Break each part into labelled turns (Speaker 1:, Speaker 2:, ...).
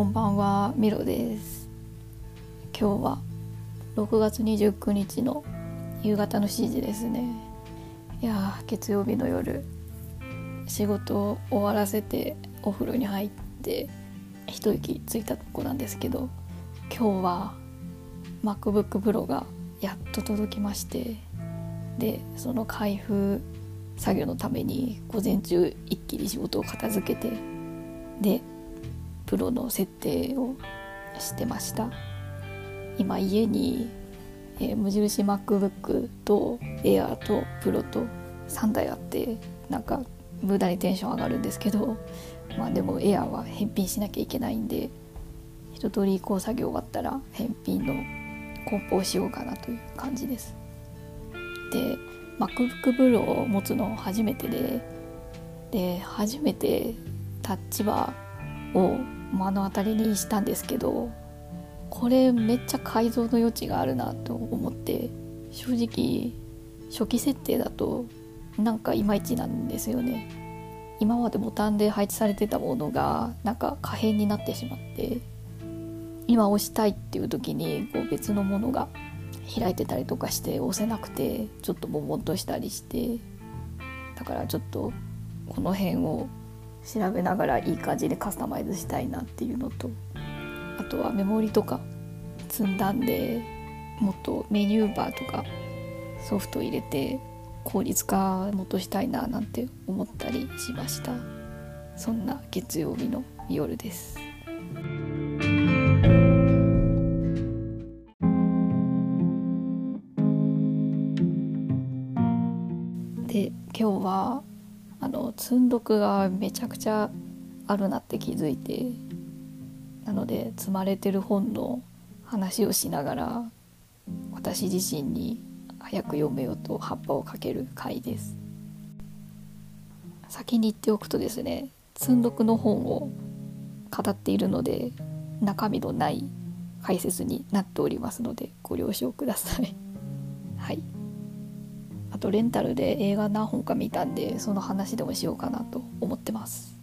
Speaker 1: こんばんはミロです。今日は6月29日の夕方の7時ですね。いや月曜日の夜仕事を終わらせてお風呂に入って一息ついたとこなんですけど今日は MacBookPro がやっと届きましてでその開封作業のために午前中一気に仕事を片付けてでプロの設定をしてました。今家に、えー、無印 MacBook と Air とプロと3台あってなんか無駄にテンション上がるんですけどまあでも Air は返品しなきゃいけないんで一通り移行作業終わったら返品の梱包しようかなという感じです。で MacBook Pro を持つの初めてでで初めてタッチバーを目の当たりにしたんですけどこれめっちゃ改造の余地があるなと思って正直初期設定だとなんかいまいちなんですよね。今までボタンで配置されてたものがなんか可変になってしまって今押したいっていう時にこう別のものが開いてたりとかして押せなくてちょっとボボンとしたりしてだからちょっとこの辺を調べながらいい感じでカスタマイズしたいなっていうのとあとはメモリとか積んだんでもっとメニューバーとかソフト入れて効率化もっとしたいななんて思ったりしました。そんな月曜日の夜です。で今日はあの積んどくがめちゃくちゃあるなって気づいてなので積まれてる本の話をしながら私自身に早く読めよと葉っぱをかける回です。先に言っておくとですね積んどくの本を語っているので中身のない解説になっておりますのでご了承ください。はい。あとレンタルで映画何本か見たんでその話でもしようかなと思ってます。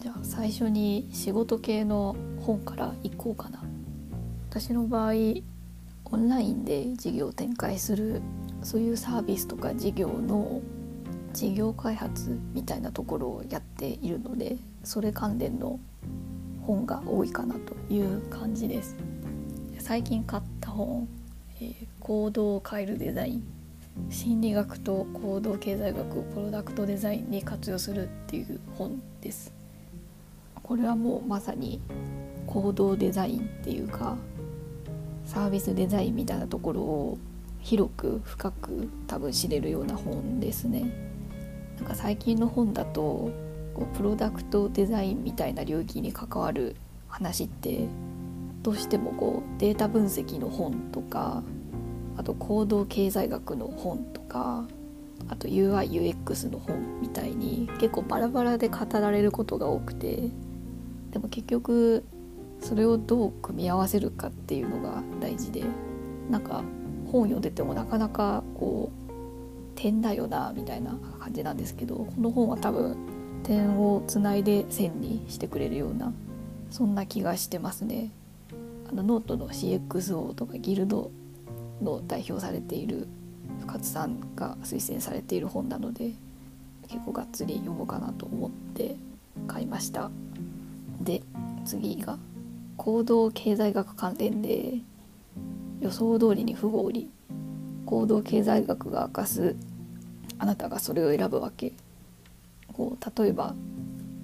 Speaker 1: じゃあ最初に仕事系の本からいこうかな。私の場合オンラインで事業を展開するそういうサービスとか事業の事業開発みたいなところをやっているのでそれ関連の本が多いかなという感じです。最近買った本、えー、行動を変えるデザイン。心理学と行動経済学をプロダクトデザインに活用するっていう本です。これはもうまさに行動デザインっていうかサービスデザインみたいなところを広く深く多分知れるような本ですね。なんか最近の本だとこうプロダクトデザインみたいな領域に関わる話ってどうしてもこうデータ分析の本とかあと行動経済学の本とかあと UIUX の本みたいに結構バラバラで語られることが多くてでも結局それをどう組み合わせるかっていうのが大事でなんか本読んでてもなかなかこう点だよなみたいな感じなんですけどこの本は多分点をつないで線にしてくれるようなそんな気がしてますね。あのノートの CXO とかギルドの代表されている深津さんが推薦されている本なので結構がっつり読もうかなと思って買いました。で次が行動経済学関連で予想通りに不合理。行動経済学が明かすあなたがそれを選ぶわけ。こう例えば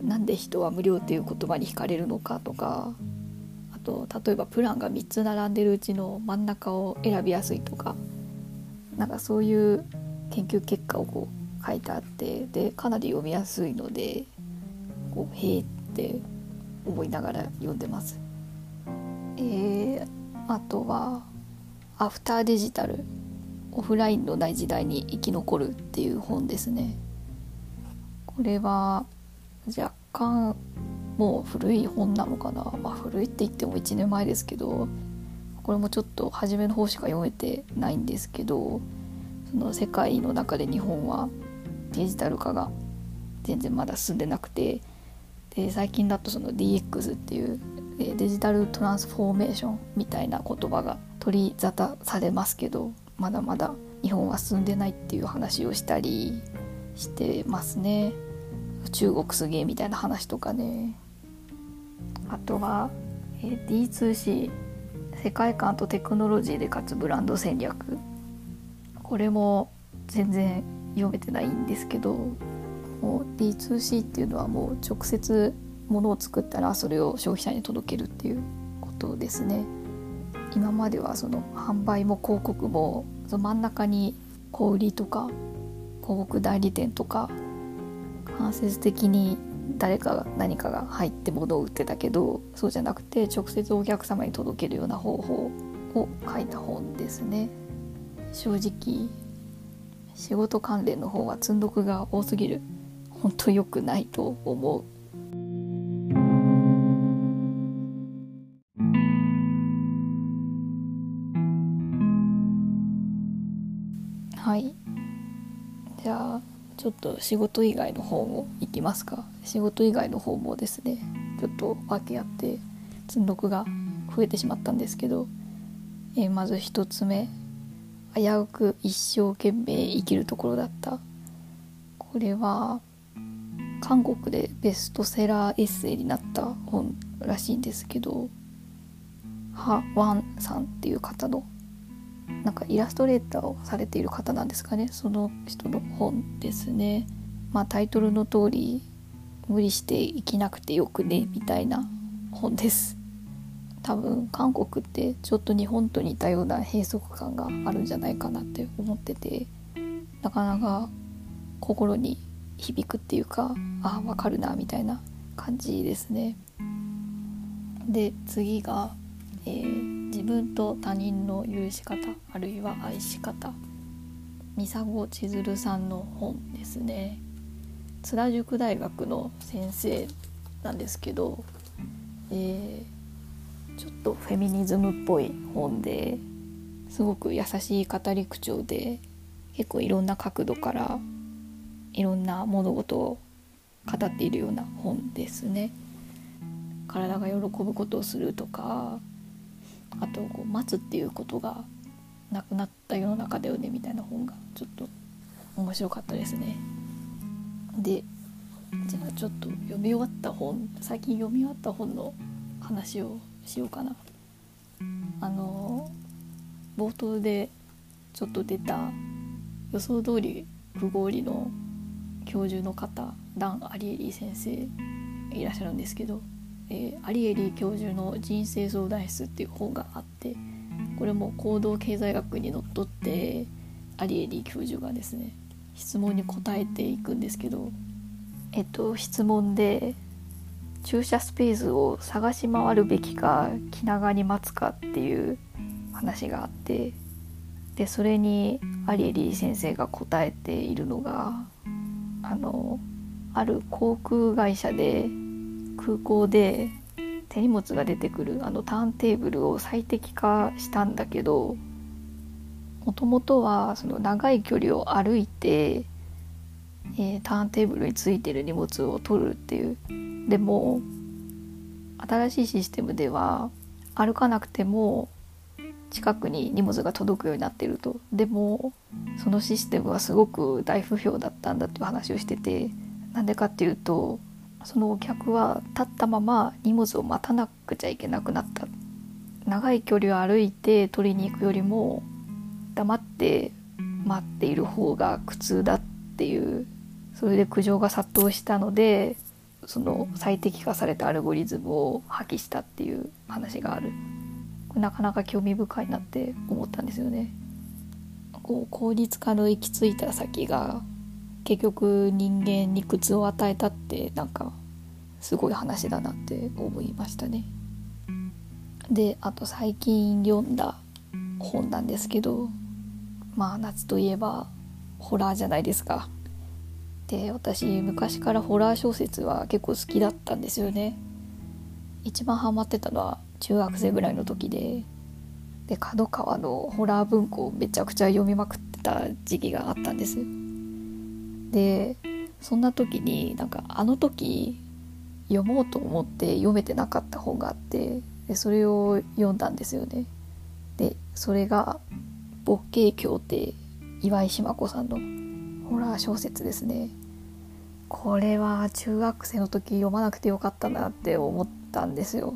Speaker 1: なんで人は無料っていう言葉に惹かれるのかとかと例えばプランが3つ並んでるうちの真ん中を選びやすいとかなんかそういう研究結果をこう書いてあってでかなり読みやすいのでこうへえって思いながら読んでます。えー、あとは「アフターデジタルオフラインのない時代に生き残る」っていう本ですね。これは若干もう古い本なのかな、まあ、古いって言っても1年前ですけどこれもちょっと初めの方しか読めてないんですけどその世界の中で日本はデジタル化が全然まだ進んでなくてで最近だとその DX っていうデジタルトランスフォーメーションみたいな言葉が取り沙汰されますけどまだまだ日本は進んでないっていう話をしたりしてますね。中国すげえみたいな話とかね。あとは、え D2C 世界観とテクノロジーで勝つブランド戦略。これも全然読めてないんですけどもう D2C っていうのはもう直接物を作ったらそれを消費者に届けるっていうことですね。今まではその販売も広告もその真ん中に小売りとか広告代理店とか間接的に誰かが何かが入って物を売ってたけどそうじゃなくて直接お客様に届けるような方法を書いた本ですね。正直仕事関連の方は積んどくが多すぎる。本当良くないと思ちょっと仕事以外の方もいきますか？仕事以外の方もですねちょっと分け合って積んどくが増えてしまったんですけど、えー、まず1つ目危うく一生懸命生きるところだった。これは韓国でベストセラーエッセイになった本らしいんですけどハ・ワンさんっていう方のなんかイラストレーターをされている方なんですかね。その人の本ですね。まあタイトルの通り無理して生きなくてよくねみたいな本です。多分韓国ってちょっと日本と似たような閉塞感があるんじゃないかなって思ってて。なかなか心に響くっていうかあ分かるなみたいな感じですね。で次が、えー、自分と他人の許し方あるいは愛し方三佐子千鶴さんの本ですね津田塾大学の先生なんですけど、えー、ちょっとフェミニズムっぽい本ですごく優しい語り口調で結構いろんな角度からいろんな物事を語っているような本ですね。体が喜ぶことをするとかあとこう待つっていうことがなくなった世の中だよねみたいな本がちょっと面白かったですね。でじゃあちょっと読み終わった本最近読み終わった本の話をしようかな。あの冒頭でちょっと出た予想通り不合理の教授の方ダン・アリエリー先生いらっしゃるんですけど、えー、アリエリー教授の「人生相談室」っていう本があってこれも行動経済学にのっとってアリエリー教授がですね質問に答えていくんですけど、えっと、質問で駐車スペースを探し回るべきか気長に待つかっていう話があってでそれにアリエリー先生が答えているのがあのある航空会社で空港で手荷物が出てくるあのターンテーブルを最適化したんだけどもともとはその長い距離を歩いて、えー、ターンテーブルについてる荷物を取るっていう。でも新しいシステムでは歩かなくても近くに荷物が届くようになってると。でもそのシステムはすごく大不評だったんだっていう話をしててなんでかっていうとそのお客は立ったまま荷物を待たなくちゃいけなくなった。長い距離を歩いて取りに行くよりも黙って待っている方が苦痛だっていうそれで苦情が殺到したのでその最適化されたアルゴリズムを破棄したっていう話がある。なかなか興味深いなって思ったんですよね。こう効率化の行き着いた先が結局人間に苦痛を与えたってなんかすごい話だなって思いましたねであと最近読んだ本なんですけどまあ夏といえばホラーじゃないですか。で私昔からホラー小説は結構好きだったんですよね。一番ハマってたのは中学生ぐらいの時でで角川のホラー文庫をめちゃくちゃ読みまくってた時期があったんです。でそんな時になんかあの時読もうと思って読めてなかった本があってでそれを読んだんですよね。でそれが「勃景協定」岩井島子さんのホラー小説ですね。これは中学生の時読まなくてよかったなって思ったんですよ。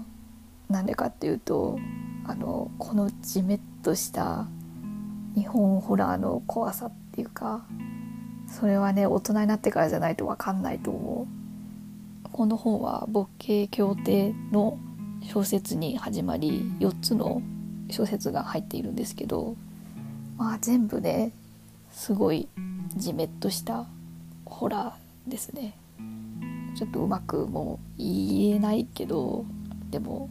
Speaker 1: なんでかっていうとあのこのじめっとした日本ホラーの怖さっていうかそれはね大人になってからじゃないと分かんないと思う。この本は勃起協定の小説に始まり4つの小説が入っているんですけどまあ全部ねすごいじめっとしたホラーですね。ちょっとうまくもう言えないけどでも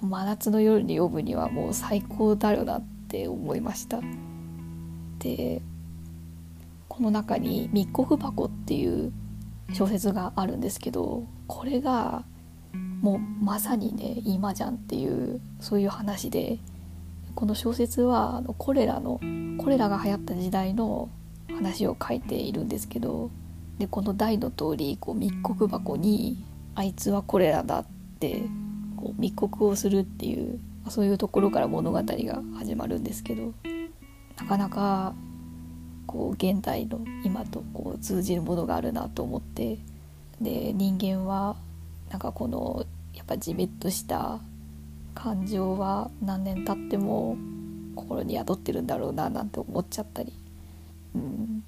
Speaker 1: 真夏の夜に読むにはもう最高だよなって思いました。でこの中に「密告箱」っていう小説があるんですけどこれがもうまさにね今じゃんっていうそういう話でこの小説はあのコレラのコレラが流行った時代の話を書いているんですけどでこの題の通りこり密告箱にあいつはコレラだってこう密告をするっていうそういうところから物語が始まるんですけどなかなかこう現代の今とこう通じるものがあるなと思って。で人間はなんかこのやっぱじめっとした感情は何年経っても心に宿ってるんだろうななんて思っちゃったり、うん、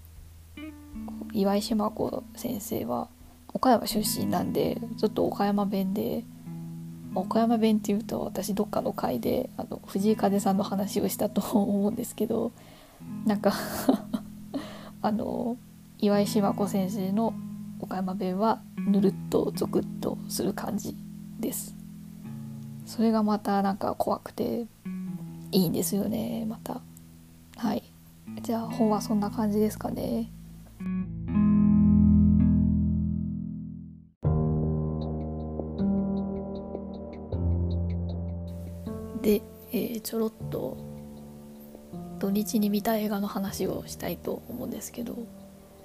Speaker 1: 岩井島子先生は岡山出身なんでちょっと岡山弁で岡山弁っていうと私どっかの回であの藤井風さんの話をしたと思うんですけどなんかあの岩井島子先生の岡山弁はぬるっとゾクッとする感じです。それがまたなんか怖くていいんですよねまた。はい。じゃあ本はそんな感じですかね。で、えー、ちょろっと土日に見た映画の話をしたいと思うんですけど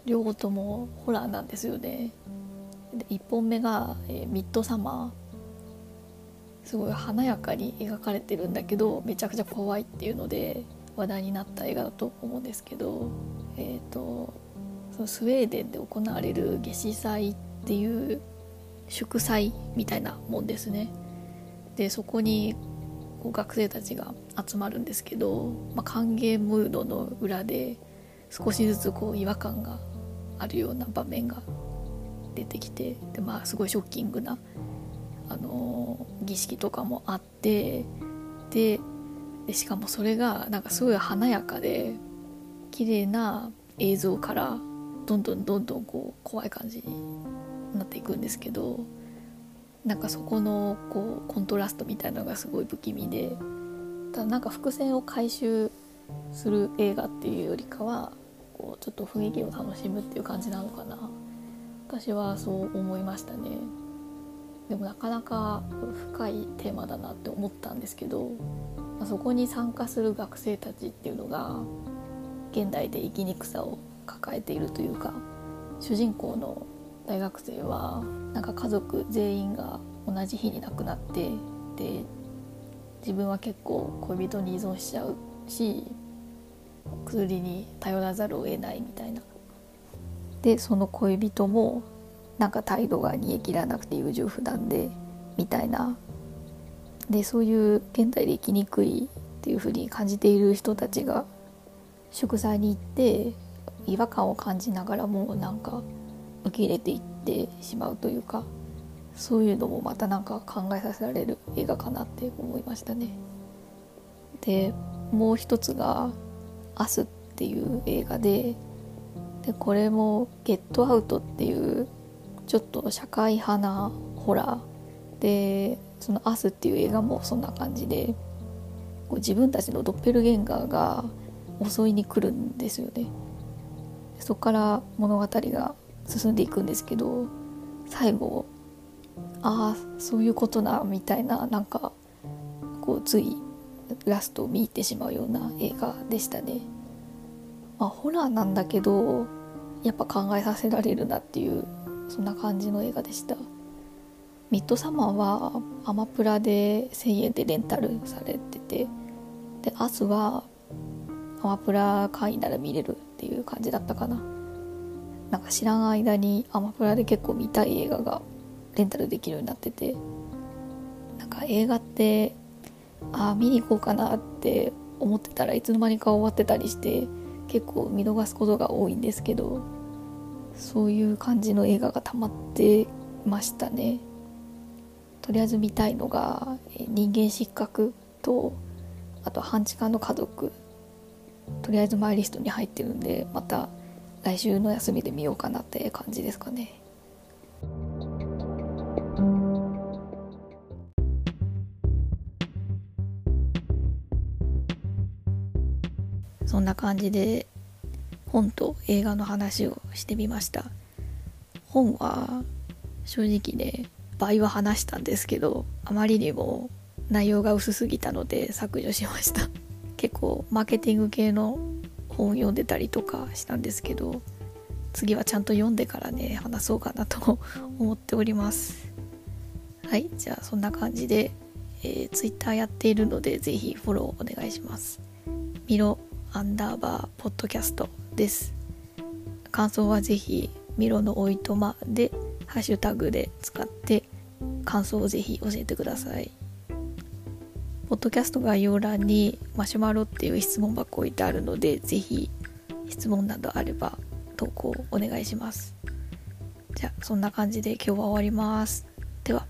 Speaker 1: 両方ともホラーなんですよねで1本目が、えー、ミッドサマーすごい華やかに描かれてるんだけどめちゃくちゃ怖いっていうので話題になった映画だと思うんですけど、えーと、そのスウェーデンで行われる夏至祭っていう祝祭みたいなもんですね。でそこにこう学生たちが集まるんですけど、まあ、歓迎ムードの裏で少しずつこう違和感があるような場面が出てきてで、まあ、すごいショッキングな、あのー、儀式とかもあってででしかもそれがなんかすごい華やかで綺麗な映像からどんどんどんどんこう怖い感じになっていくんですけどなんかそこのこうコントラストみたいなのがすごい不気味でただなんか伏線を回収する映画っていうよりかはこうちょっと雰囲気を楽しむっていう感じなのかな。私はそう思いましたね。でもなかなか深いテーマだなって思ったんですけどそこに参加する学生たちっていうのが現代で生きにくさを抱えているというか主人公の大学生はなんか家族全員が同じ日に亡くなってで自分は結構恋人に依存しちゃうし薬に頼らざるを得ないみたいな。でその恋人もなんか態度が煮え切らなくて優柔不断でみたいなでそういう現代で生きにくいっていうふうに感じている人たちが祝祭に行って違和感を感じながらもなんか受け入れていってしまうというかそういうのもまたなんか考えさせられる映画かなって思いましたね。でもう一つが「アス」っていう映画ででこれも「ゲットアウト」っていうちょっと社会派なホラーでその「アス」っていう映画もそんな感じでこう自分たちのドッペルゲンガーが襲いに来るんですよね。そこから物語が進んでいくんですけど最後ああそういうことなみたいななんかこうついラストを見入ってしまうような映画でしたね。まあ、ホラーなんだけどやっぱ考えさせられるなっていうそんな感じの映画でした。ミッドサマーはアマプラで1000円でレンタルされててでアスはアマプラ会員なら見れるっていう感じだったかななんか知らん間にアマプラで結構見たい映画がレンタルできるようになってて。なんか映画ってああ見に行こうかなって思ってたらいつの間にか終わってたりして結構見逃すことが多いんですけどそういう感じの映画がたまってましたね。とりあえず見たいのが「人間失格」とあと「半地下の家族」とりあえずマイリストに入ってるんでまた来週の休みで見ようかなって感じですかね。そんな感じで本と映画の話をしてみました。本は正直ね倍は話したんですけどあまりにも内容が薄すぎたので削除しました。結構マーケティング系の本読んでたりとかしたんですけど次はちゃんと読んでからね話そうかなと思っております。はいじゃあそんな感じで、えー、Twitter やっているのでぜひフォローお願いします。ミロアンダーバーポッドキャストです。感想はぜひミロのおいとまでハッシュタグで使って感想をぜひ教えてください。ポッドキャスト概要欄にマシュマロっていう質問箱置いてあるのでぜひ質問などあれば投稿お願いします。じゃあそんな感じで今日は終わります。では。